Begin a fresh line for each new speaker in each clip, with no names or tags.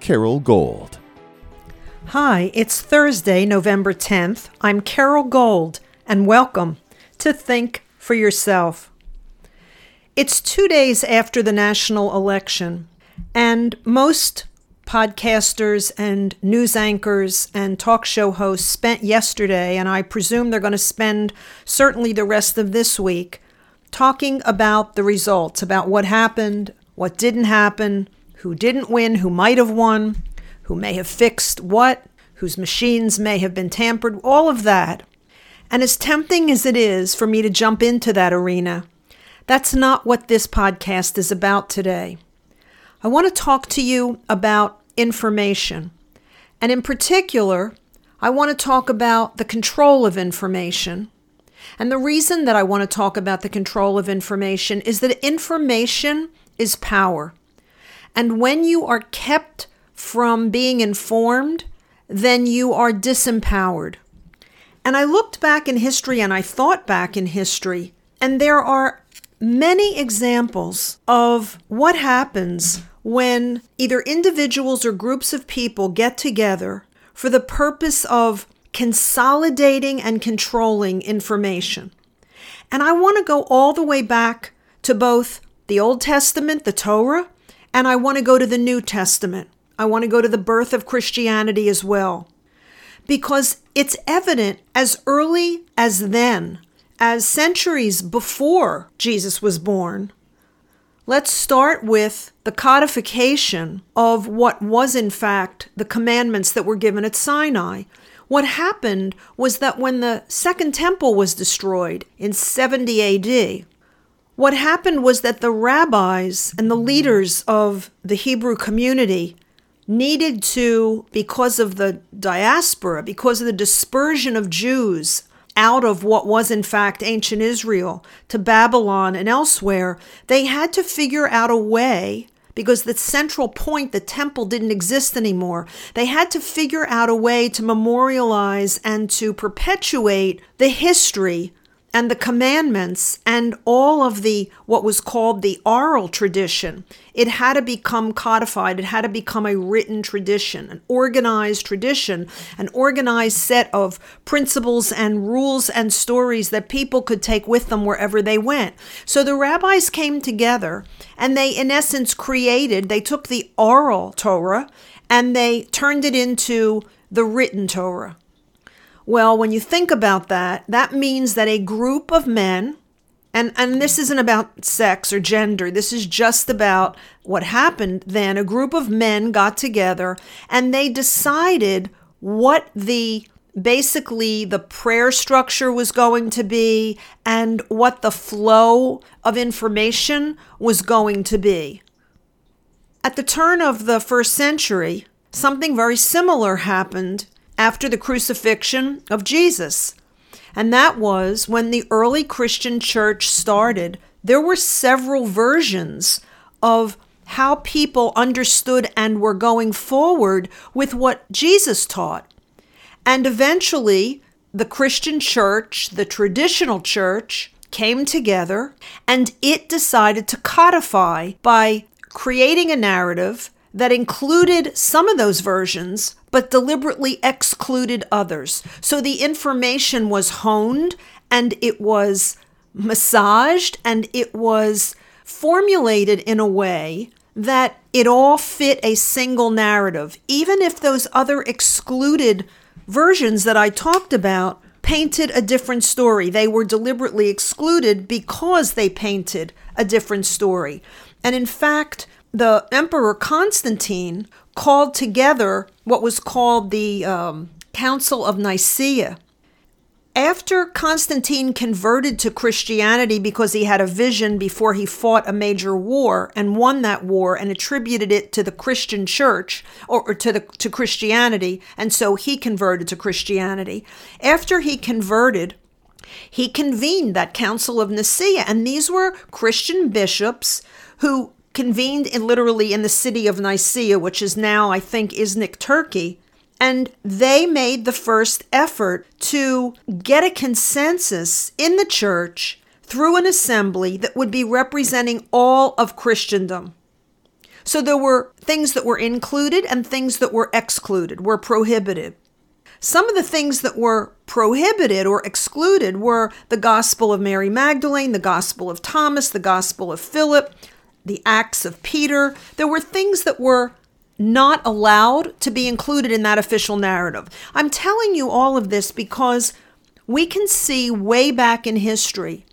Carole Gold.
Hi, it's Thursday, November 10th. I'm Carole Gold, and welcome to Think for Yourself. It's two days after the national election, and most podcasters and news anchors and talk show hosts spent yesterday, and I presume they're going to spend certainly the rest of this week, talking about the results, about what happened, what didn't happen, who didn't win, who might have won, who may have fixed what, whose machines may have been tampered, all of that. And as tempting as it is for me to jump into that arena, that's not what this podcast is about today. I want to talk to you about information. And in particular, I want to talk about the control of information. And the reason that I want to talk about the control of information is that information is power. And when you are kept from being informed, then you are disempowered. And I looked back in history and I thought back in history, and there are many examples of what happens when either individuals or groups of people get together for the purpose of consolidating and controlling information. And I want to go all the way back to both the Old Testament, the Torah, and I want to go to the New Testament. I want to go to the birth of Christianity as well. Because it's evident as early as then, as centuries before Jesus was born. Let's start with the codification of what was, in fact, the commandments that were given at Sinai. What happened was that when the Second Temple was destroyed in 70 AD, what happened was that the rabbis and the leaders of the Hebrew community needed to, because of the diaspora, because of the dispersion of Jews out of what was in fact ancient Israel to Babylon and elsewhere, they had to figure out a way because the central point, the temple, didn't exist anymore. They had to figure out a way to memorialize and to perpetuate the history and the commandments and all of the what was called the oral tradition. It had to become codified. It had to become a written tradition an organized tradition an organized set of principles and rules and stories that people could take with them wherever they went. So the rabbis came together and they in essence created they took the oral torah and they turned it into the written torah well, when you think about that, that means that a group of men, and, and this isn't about sex or gender, this is just about what happened then. A group of men got together and they decided what the basically the prayer structure was going to be and what the flow of information was going to be. At the turn of the first century, something very similar happened after the crucifixion of Jesus. And that was when the early Christian church started. There were several versions of how people understood and were going forward with what Jesus taught. And eventually, the Christian church, the traditional church, came together and it decided to codify by creating a narrative that included some of those versions, but deliberately excluded others. So the information was honed and it was massaged and it was formulated in a way that it all fit a single narrative, even if those other excluded versions that I talked about painted a different story. They were deliberately excluded because they painted a different story. And in fact, the Emperor Constantine called together what was called the um, Council of Nicaea. after Constantine converted to Christianity because he had a vision before he fought a major war and won that war and attributed it to the Christian church or, or, to the to Christianity and so he converted to Christianity after he converted he convened that council of Nicaea and these were Christian bishops who convened in literally in the city of Nicaea which is now I think Iznik Turkey and they made the first effort to get a consensus in the church through an assembly that would be representing all of Christendom. So there were things that were included and things that were excluded, were prohibited. Some of the things that were prohibited or excluded were the Gospel of Mary Magdalene, the Gospel of Thomas, the Gospel of Philip, the Acts of Peter. There were things that were not allowed to be included in that official narrative. I'm telling you all of this because we can see way back in history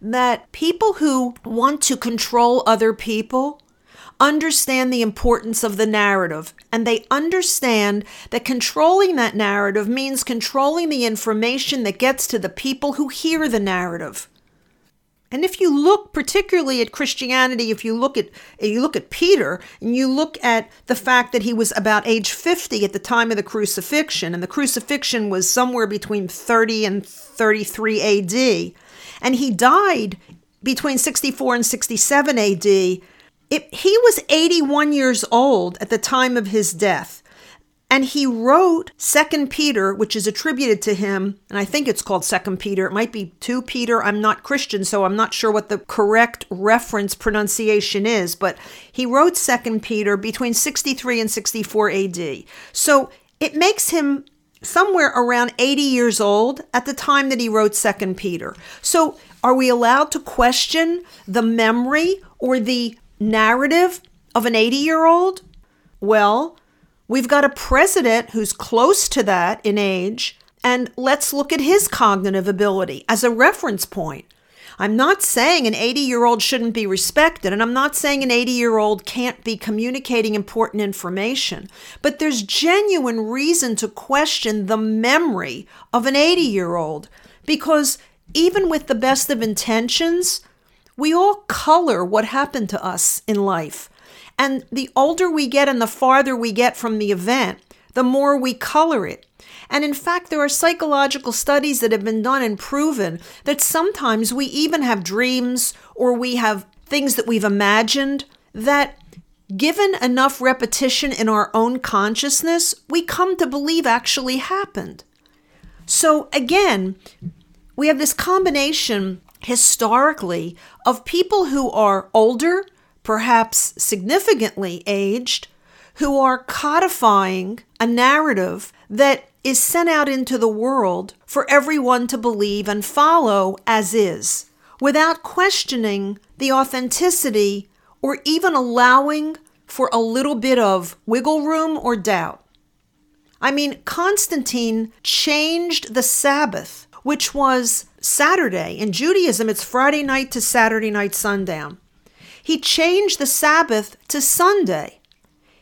that people who want to control other people understand the importance of the narrative and they understand that controlling that narrative means controlling the information that gets to the people who hear the narrative. And if you look particularly at Christianity, if you look at you look at Peter and you look at the fact that he was about age 50 at the time of the crucifixion and the crucifixion was somewhere between 30 and 33 AD and he died between 64 and 67 AD, it, he was 81 years old at the time of his death. And he wrote Second Peter, which is attributed to him, and I think it's called Second Peter. It might be two Peter. I'm not Christian, so I'm not sure what the correct reference pronunciation is, but he wrote Second Peter between 63 and 64 AD. So it makes him somewhere around 80 years old at the time that he wrote Second Peter. So are we allowed to question the memory or the narrative of an 80 year old? Well, We've got a president who's close to that in age, and let's look at his cognitive ability as a reference point. I'm not saying an 80 year old shouldn't be respected, and I'm not saying an 80 year old can't be communicating important information, but there's genuine reason to question the memory of an 80 year old because even with the best of intentions, we all color what happened to us in life. And the older we get and the farther we get from the event, the more we color it. And in fact, there are psychological studies that have been done and proven that sometimes we even have dreams or we have things that we've imagined that, given enough repetition in our own consciousness, we come to believe actually happened. So again, we have this combination historically of people who are older perhaps significantly aged, who are codifying a narrative that is sent out into the world for everyone to believe and follow as is, without questioning the authenticity or even allowing for a little bit of wiggle room or doubt. I mean, Constantine changed the Sabbath, which was Saturday. In Judaism, it's Friday night to Saturday night sundown. He changed the Sabbath to Sunday.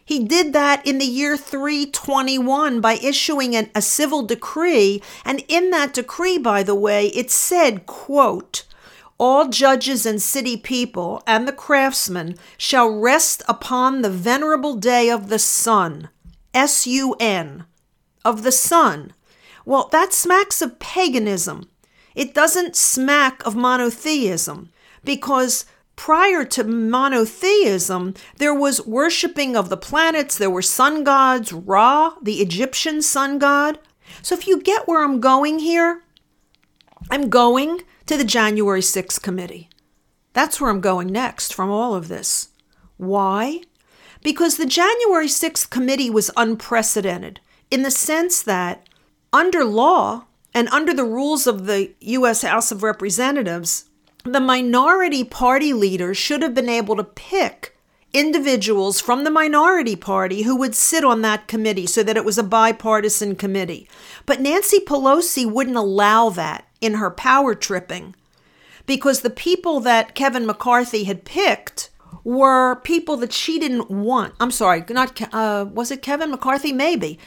He did that in the year 321 by issuing an, a civil decree. And in that decree, by the way, it said, quote, all judges and city people and the craftsmen shall rest upon the venerable day of the sun, S U N, of the sun. Well, that smacks of paganism. It doesn't smack of monotheism because prior to monotheism, there was worshiping of the planets, there were sun gods, Ra, the Egyptian sun god. So if you get where I'm going here, I'm going to the January 6th committee. That's where I'm going next from all of this. Why? Because the January 6th committee was unprecedented in the sense that under law and under the rules of the U.S. House of Representatives, the minority party leaders should have been able to pick individuals from the minority party who would sit on that committee so that it was a bipartisan committee. But Nancy Pelosi wouldn't allow that in her power tripping because the people that Kevin McCarthy had picked were people that she didn't want. I'm sorry, not uh, was it Kevin McCarthy? Maybe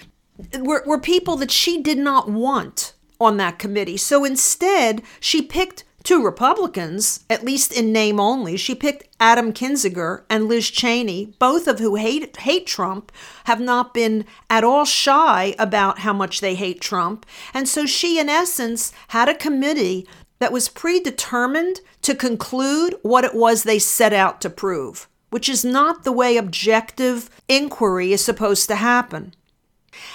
were, were people that she did not want on that committee. So instead, she picked two Republicans, at least in name only. She picked Adam Kinzinger and Liz Cheney, both of who hate hate Trump, have not been at all shy about how much they hate Trump. And so she in essence had a committee that was predetermined to conclude what it was they set out to prove, which is not the way objective inquiry is supposed to happen.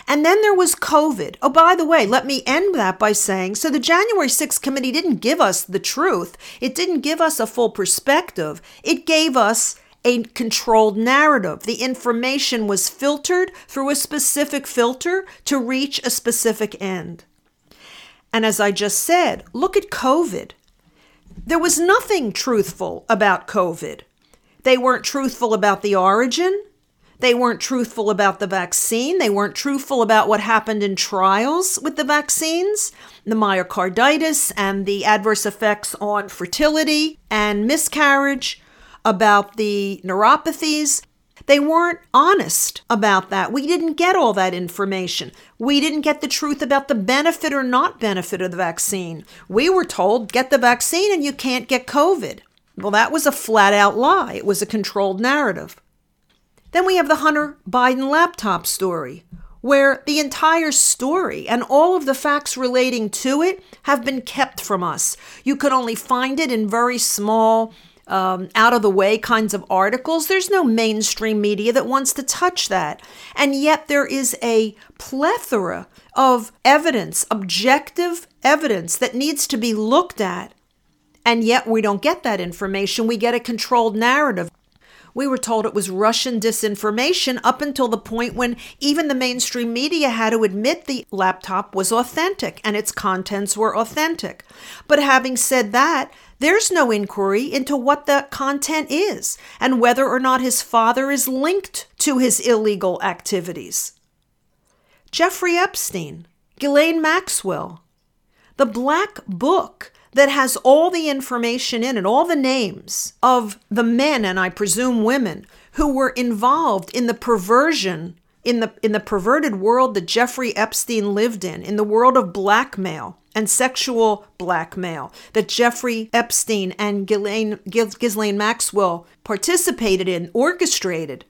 And then there was COVID. Oh, by the way, let me end that by saying so the January 6th committee didn't give us the truth, it didn't give us a full perspective, it gave us a controlled narrative. The information was filtered through a specific filter to reach a specific end. And as I just said, look at COVID. There was nothing truthful about COVID. They weren't truthful about the origin. They weren't truthful about the vaccine. They weren't truthful about what happened in trials with the vaccines, the myocarditis and the adverse effects on fertility and miscarriage, about the neuropathies. They weren't honest about that. We didn't get all that information. We didn't get the truth about the benefit or not benefit of the vaccine. We were told get the vaccine and you can't get COVID. Well, that was a flat out lie. It was a controlled narrative. Then we have the Hunter Biden laptop story, where the entire story and all of the facts relating to it have been kept from us. You could only find it in very small, um, out of the way kinds of articles. There's no mainstream media that wants to touch that. And yet there is a plethora of evidence, objective evidence that needs to be looked at. And yet we don't get that information. We get a controlled narrative. We were told it was Russian disinformation up until the point when even the mainstream media had to admit the laptop was authentic and its contents were authentic. But having said that, there's no inquiry into what the content is and whether or not his father is linked to his illegal activities. Jeffrey Epstein, Ghislaine Maxwell, the Black Book that has all the information in it, all the names of the men and I presume women who were involved in the perversion in the in the perverted world that Jeffrey Epstein lived in, in the world of blackmail and sexual blackmail that Jeffrey Epstein and Ghislaine, Ghislaine Maxwell participated in, orchestrated.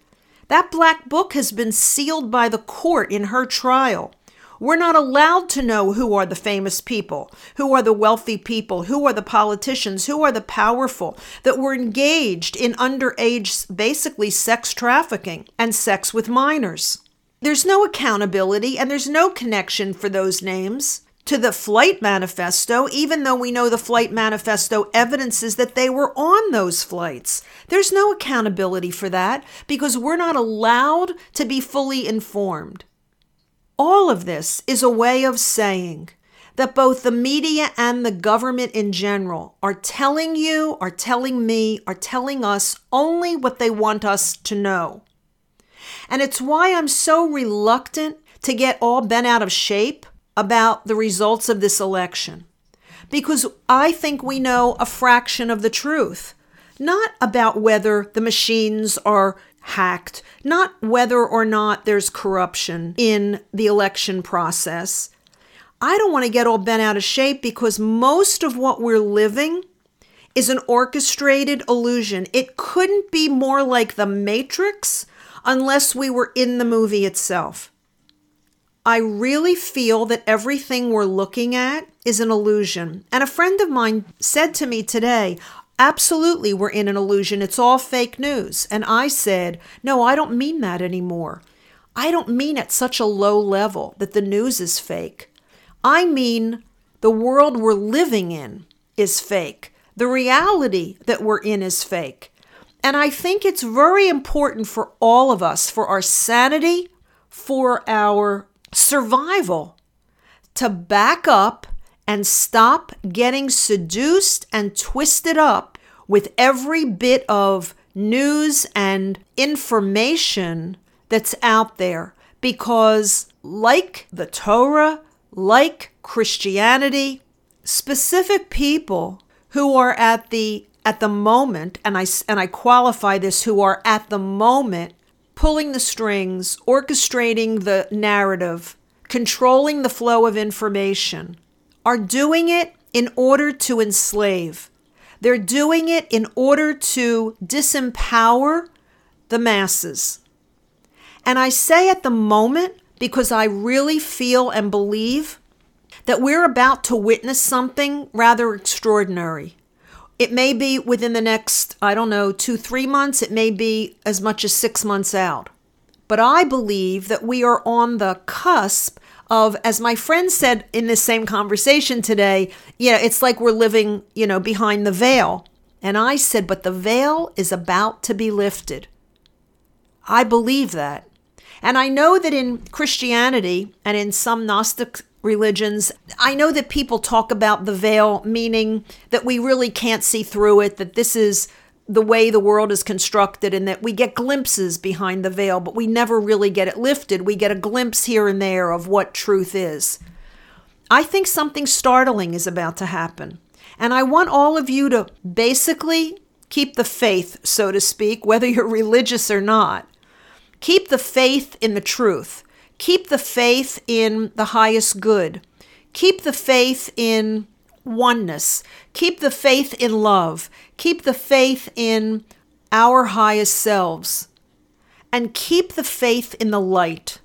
That black book has been sealed by the court in her trial. We're not allowed to know who are the famous people, who are the wealthy people, who are the politicians, who are the powerful that were engaged in underage, basically sex trafficking and sex with minors. There's no accountability and there's no connection for those names to the flight manifesto, even though we know the flight manifesto evidences that they were on those flights. There's no accountability for that because we're not allowed to be fully informed. All of this is a way of saying that both the media and the government in general are telling you, are telling me, are telling us only what they want us to know. And it's why I'm so reluctant to get all bent out of shape about the results of this election. Because I think we know a fraction of the truth, not about whether the machines are hacked, not whether or not there's corruption in the election process. I don't want to get all bent out of shape because most of what we're living is an orchestrated illusion. It couldn't be more like the Matrix unless we were in the movie itself. I really feel that everything we're looking at is an illusion. And a friend of mine said to me today, Absolutely, we're in an illusion. It's all fake news. And I said, No, I don't mean that anymore. I don't mean at such a low level that the news is fake. I mean the world we're living in is fake. The reality that we're in is fake. And I think it's very important for all of us, for our sanity, for our survival, to back up and stop getting seduced and twisted up with every bit of news and information that's out there. Because, like the Torah, like Christianity, specific people who are at the at the moment and I and I qualify this who are at the moment pulling the strings, orchestrating the narrative, controlling the flow of information are doing it in order to enslave. They're doing it in order to disempower the masses. And I say at the moment because I really feel and believe that we're about to witness something rather extraordinary. It may be within the next, I don't know, two, three months. It may be as much as six months out. But I believe that we are on the cusp of, as my friend said in this same conversation today, you know, it's like we're living, you know, behind the veil. And I said, but the veil is about to be lifted. I believe that. And I know that in Christianity and in some Gnostic religions, I know that people talk about the veil, meaning that we really can't see through it, that this is the way the world is constructed, and that we get glimpses behind the veil, but we never really get it lifted. We get a glimpse here and there of what truth is. I think something startling is about to happen. And I want all of you to basically keep the faith, so to speak, whether you're religious or not. Keep the faith in the truth. Keep the faith in the highest good. Keep the faith in oneness. Keep the faith in love. Keep the faith in our highest selves. And keep the faith in the light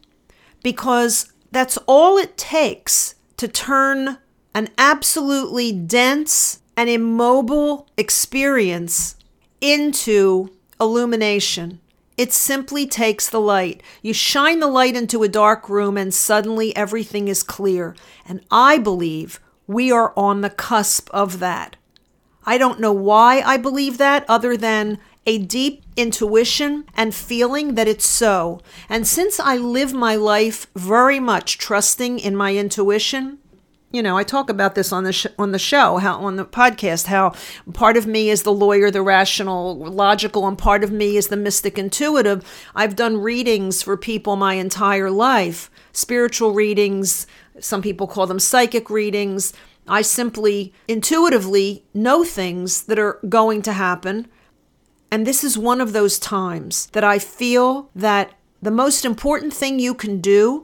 because that's all it takes to turn an absolutely dense and immobile experience into illumination. It simply takes the light. You shine the light into a dark room, and suddenly everything is clear. And I believe we are on the cusp of that. I don't know why I believe that, other than a deep intuition and feeling that it's so. And since I live my life very much trusting in my intuition, you know, I talk about this on the sh- on the show, how on the podcast, how part of me is the lawyer, the rational, logical, and part of me is the mystic, intuitive. I've done readings for people my entire life, spiritual readings. Some people call them psychic readings. I simply intuitively know things that are going to happen, and this is one of those times that I feel that the most important thing you can do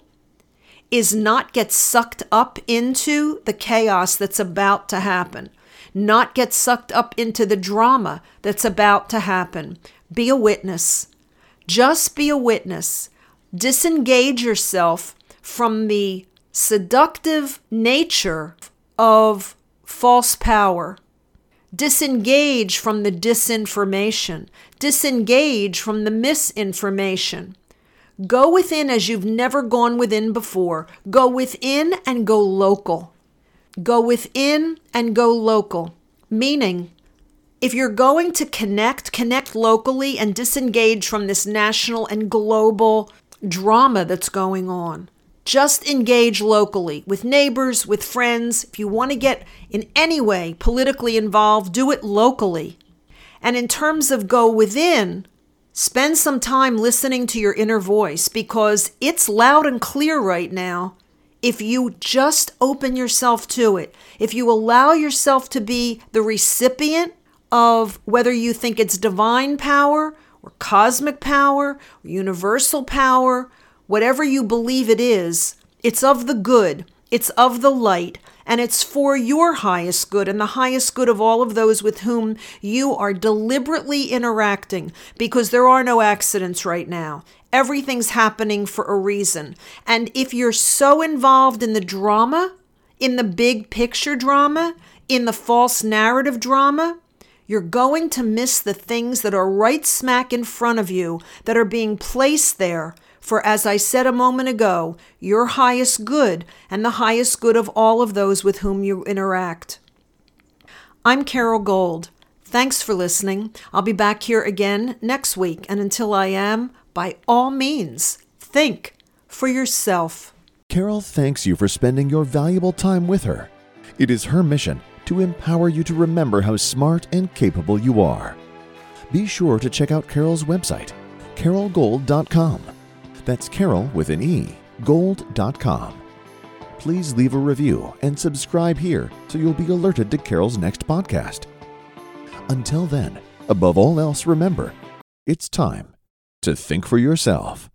is not get sucked up into the chaos that's about to happen, not get sucked up into the drama that's about to happen. Be a witness. Just be a witness. Disengage yourself from the seductive nature of false power. Disengage from the disinformation. Disengage from the misinformation. Go within as you've never gone within before. Go within and go local. Go within and go local. Meaning, if you're going to connect, connect locally and disengage from this national and global drama that's going on. Just engage locally with neighbors, with friends. If you want to get in any way politically involved, do it locally. And in terms of go within, Spend some time listening to your inner voice because it's loud and clear right now. If you just open yourself to it, if you allow yourself to be the recipient of whether you think it's divine power or cosmic power or universal power, whatever you believe it is, it's of the good, it's of the light, and it's for your highest good and the highest good of all of those with whom you are deliberately interacting because there are no accidents right now. Everything's happening for a reason. And if you're so involved in the drama, in the big picture drama, in the false narrative drama, you're going to miss the things that are right smack in front of you that are being placed there for as I said a moment ago, your highest good and the highest good of all of those with whom you interact. I'm Carole Gold. Thanks for listening. I'll be back here again next week, and until I am, by all means, think for yourself.
Carole thanks you for spending your valuable time with her. It is her mission to empower you to remember how smart and capable you are. Be sure to check out Carole's website, carolegold.com that's Carole with an E, gold.com. Please leave a review and subscribe here so you'll be alerted to Carole's next podcast. Until then, above all else, remember it's time to think for yourself.